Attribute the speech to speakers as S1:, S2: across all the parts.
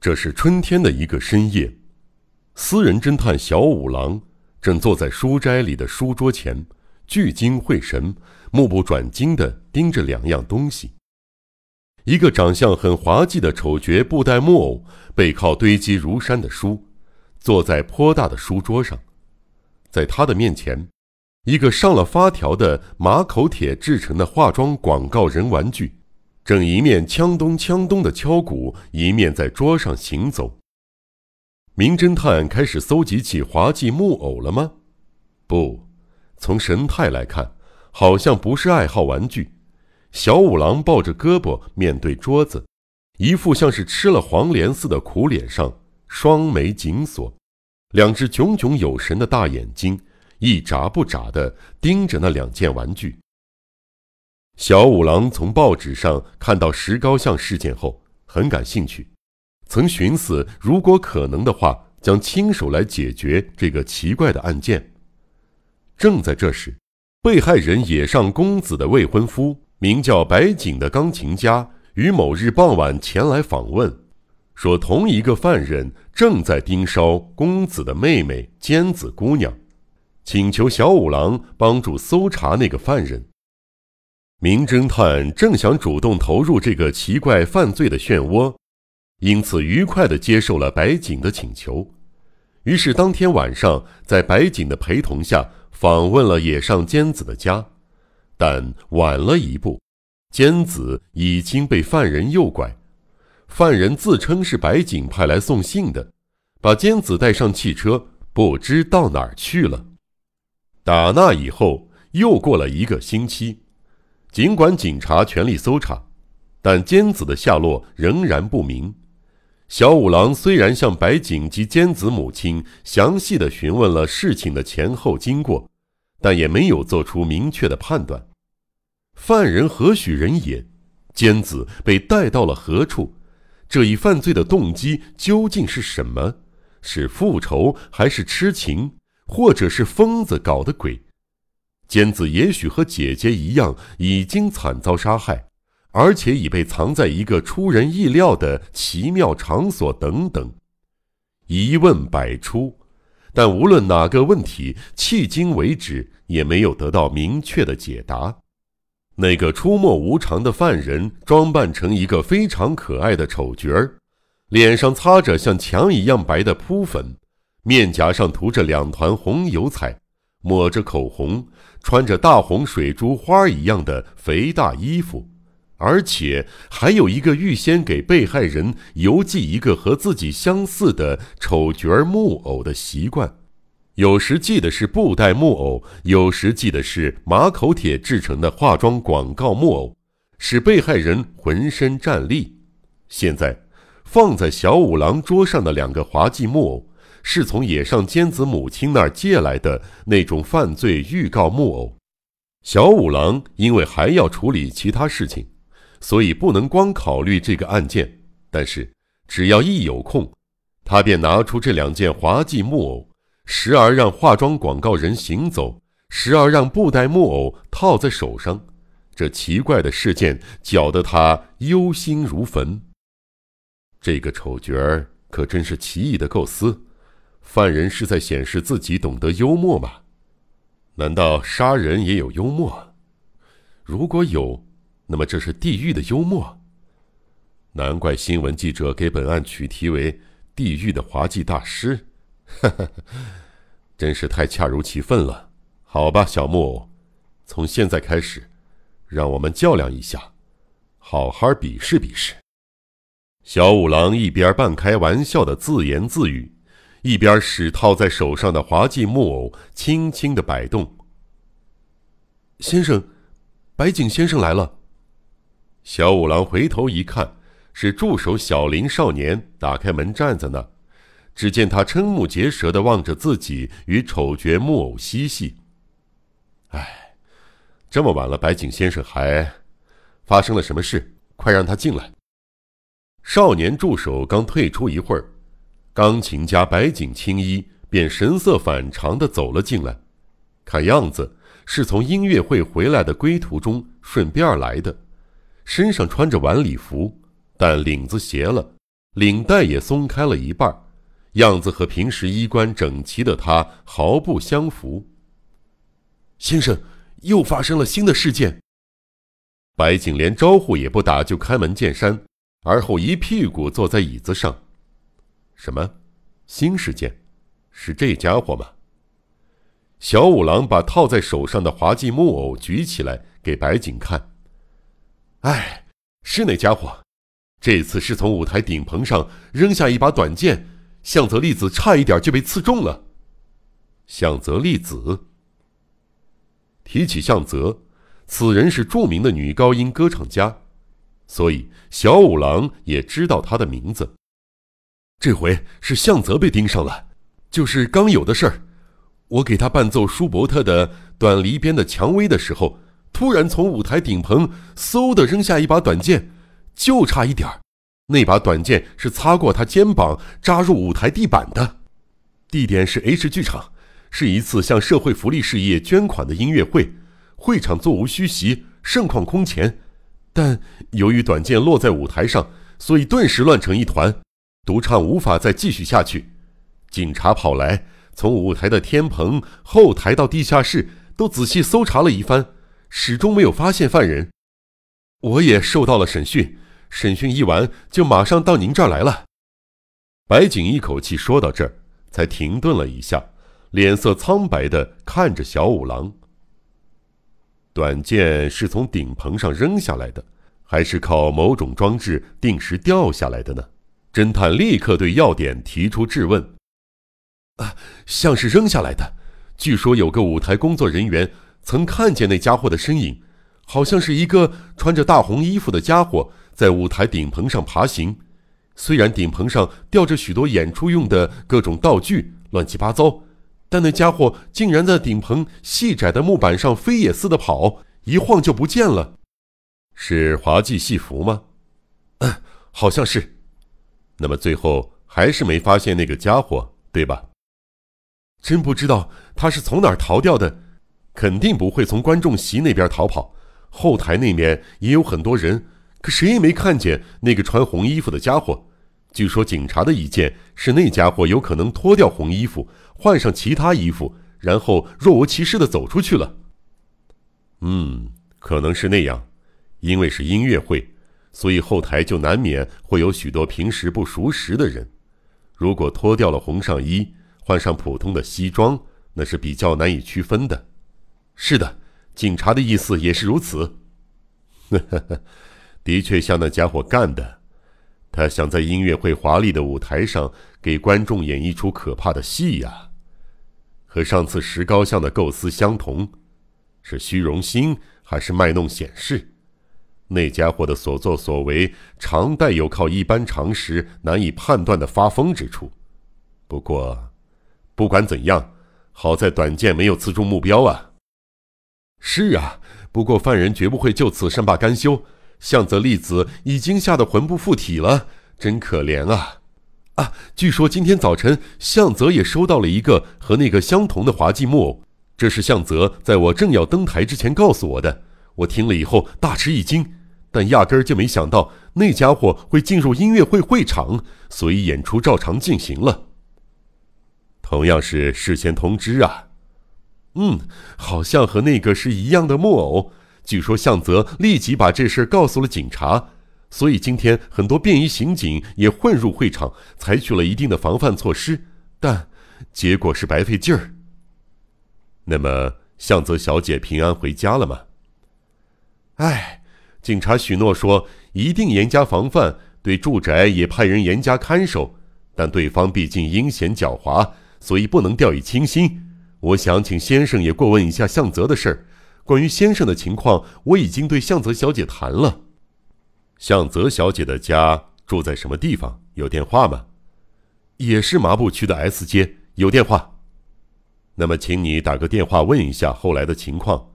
S1: 这是春天的一个深夜，私人侦探小五郎正坐在书斋里的书桌前，聚精会神、目不转睛地盯着两样东西：一个长相很滑稽的丑角布袋木偶，背靠堆积如山的书，坐在颇大的书桌上；在他的面前，一个上了发条的马口铁制成的化妆广告人玩具。正一面锵咚锵咚的敲鼓，一面在桌上行走。名侦探开始搜集起滑稽木偶了吗？不，从神态来看，好像不是爱好玩具。小五郎抱着胳膊面对桌子，一副像是吃了黄连似的苦脸上，双眉紧锁，两只炯炯有神的大眼睛一眨不眨地盯着那两件玩具。小五郎从报纸上看到石膏像事件后，很感兴趣，曾寻思如果可能的话，将亲手来解决这个奇怪的案件。正在这时，被害人野上公子的未婚夫，名叫白井的钢琴家，于某日傍晚前来访问，说同一个犯人正在盯梢公子的妹妹尖子姑娘，请求小五郎帮助搜查那个犯人。名侦探正想主动投入这个奇怪犯罪的漩涡，因此愉快地接受了白井的请求。于是当天晚上，在白井的陪同下，访问了野上尖子的家。但晚了一步，尖子已经被犯人诱拐。犯人自称是白井派来送信的，把尖子带上汽车，不知到哪儿去了。打那以后，又过了一个星期。尽管警察全力搜查，但尖子的下落仍然不明。小五郎虽然向白井及尖子母亲详细的询问了事情的前后经过，但也没有做出明确的判断。犯人何许人也？尖子被带到了何处？这一犯罪的动机究竟是什么？是复仇，还是痴情，或者是疯子搞的鬼？尖子也许和姐姐一样，已经惨遭杀害，而且已被藏在一个出人意料的奇妙场所。等等，疑问百出，但无论哪个问题，迄今为止也没有得到明确的解答。那个出没无常的犯人，装扮成一个非常可爱的丑角儿，脸上擦着像墙一样白的扑粉，面颊上涂着两团红油彩。抹着口红，穿着大红水珠花一样的肥大衣服，而且还有一个预先给被害人邮寄一个和自己相似的丑角木偶的习惯。有时寄的是布袋木偶，有时寄的是马口铁制成的化妆广告木偶，使被害人浑身战栗。现在放在小五郎桌上的两个滑稽木偶。是从野上尖子母亲那儿借来的那种犯罪预告木偶。小五郎因为还要处理其他事情，所以不能光考虑这个案件。但是只要一有空，他便拿出这两件滑稽木偶，时而让化妆广告人行走，时而让布袋木偶套在手上。这奇怪的事件搅得他忧心如焚。这个丑角儿可真是奇异的构思。犯人是在显示自己懂得幽默吗？难道杀人也有幽默？如果有，那么这是地狱的幽默。难怪新闻记者给本案取题为“地狱的滑稽大师”，哈哈，真是太恰如其分了。好吧，小木偶，从现在开始，让我们较量一下，好好比试比试。小五郎一边半开玩笑的自言自语。一边使套在手上的滑稽木偶轻轻的摆动。先生，白井先生来了。小五郎回头一看，是助手小林少年打开门站在那。只见他瞠目结舌的望着自己与丑角木偶嬉戏。哎，这么晚了，白井先生还发生了什么事？快让他进来。少年助手刚退出一会儿。钢琴家白井青衣便神色反常地走了进来，看样子是从音乐会回来的归途中顺便来的，身上穿着晚礼服，但领子斜了，领带也松开了一半，样子和平时衣冠整齐的他毫不相符。
S2: 先生，又发生了新的事件。
S1: 白景连招呼也不打就开门见山，而后一屁股坐在椅子上。什么？新事件？是这家伙吗？小五郎把套在手上的滑稽木偶举起来给白景看。
S2: 哎，是那家伙，这次是从舞台顶棚上扔下一把短剑，向泽丽子差一点就被刺中了。
S1: 向泽丽子。提起向泽。此人是著名的女高音歌唱家，所以小五郎也知道他的名字。
S2: 这回是向泽被盯上了，就是刚有的事儿。我给他伴奏舒伯特的《短离边的蔷薇》的时候，突然从舞台顶棚嗖的扔下一把短剑，就差一点儿，那把短剑是擦过他肩膀扎入舞台地板的。地点是 H 剧场，是一次向社会福利事业捐款的音乐会。会场座无虚席，盛况空前，但由于短剑落在舞台上，所以顿时乱成一团，独唱无法再继续下去。警察跑来，从舞台的天棚、后台到地下室都仔细搜查了一番，始终没有发现犯人。我也受到了审讯，审讯一完就马上到您这儿来了。
S1: 白景一口气说到这儿，才停顿了一下，脸色苍白的看着小五郎。短剑是从顶棚上扔下来的，还是靠某种装置定时掉下来的呢？侦探立刻对要点提出质问。
S2: 啊，像是扔下来的。据说有个舞台工作人员曾看见那家伙的身影，好像是一个穿着大红衣服的家伙在舞台顶棚上爬行。虽然顶棚上吊着许多演出用的各种道具，乱七八糟。但那家伙竟然在顶棚细窄的木板上飞也似的跑，一晃就不见了。
S1: 是滑稽戏服吗？
S2: 嗯，好像是。
S1: 那么最后还是没发现那个家伙，对吧？
S2: 真不知道他是从哪儿逃掉的，肯定不会从观众席那边逃跑。后台那面也有很多人，可谁也没看见那个穿红衣服的家伙。据说警察的意见是，那家伙有可能脱掉红衣服。换上其他衣服，然后若无其事的走出去了。
S1: 嗯，可能是那样，因为是音乐会，所以后台就难免会有许多平时不熟识的人。如果脱掉了红上衣，换上普通的西装，那是比较难以区分的。
S2: 是的，警察的意思也是如此。
S1: 的确像那家伙干的，他想在音乐会华丽的舞台上给观众演一出可怕的戏呀。和上次石膏像的构思相同，是虚荣心还是卖弄显示？那家伙的所作所为常带有靠一般常识难以判断的发疯之处。不过，不管怎样，好在短剑没有刺中目标啊。
S2: 是啊，不过犯人绝不会就此善罢甘休。向泽丽子已经吓得魂不附体了，真可怜啊。啊！据说今天早晨向泽也收到了一个和那个相同的滑稽木偶，这是向泽在我正要登台之前告诉我的。我听了以后大吃一惊，但压根儿就没想到那家伙会进入音乐会会场，所以演出照常进行了。
S1: 同样是事先通知啊。
S2: 嗯，好像和那个是一样的木偶。据说向泽立即把这事告诉了警察。所以今天很多便衣刑警也混入会场，采取了一定的防范措施，但结果是白费劲儿。
S1: 那么向泽小姐平安回家了吗？
S2: 哎，警察许诺说一定严加防范，对住宅也派人严加看守，但对方毕竟阴险狡猾，所以不能掉以轻心。我想请先生也过问一下向泽的事儿。关于先生的情况，我已经对向泽小姐谈了。
S1: 向泽小姐的家住在什么地方？有电话吗？
S2: 也是麻布区的 S 街，有电话。
S1: 那么，请你打个电话问一下后来的情况。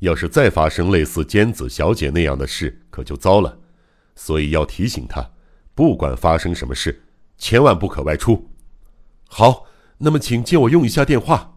S1: 要是再发生类似尖子小姐那样的事，可就糟了。所以要提醒她，不管发生什么事，千万不可外出。
S2: 好，那么请借我用一下电话。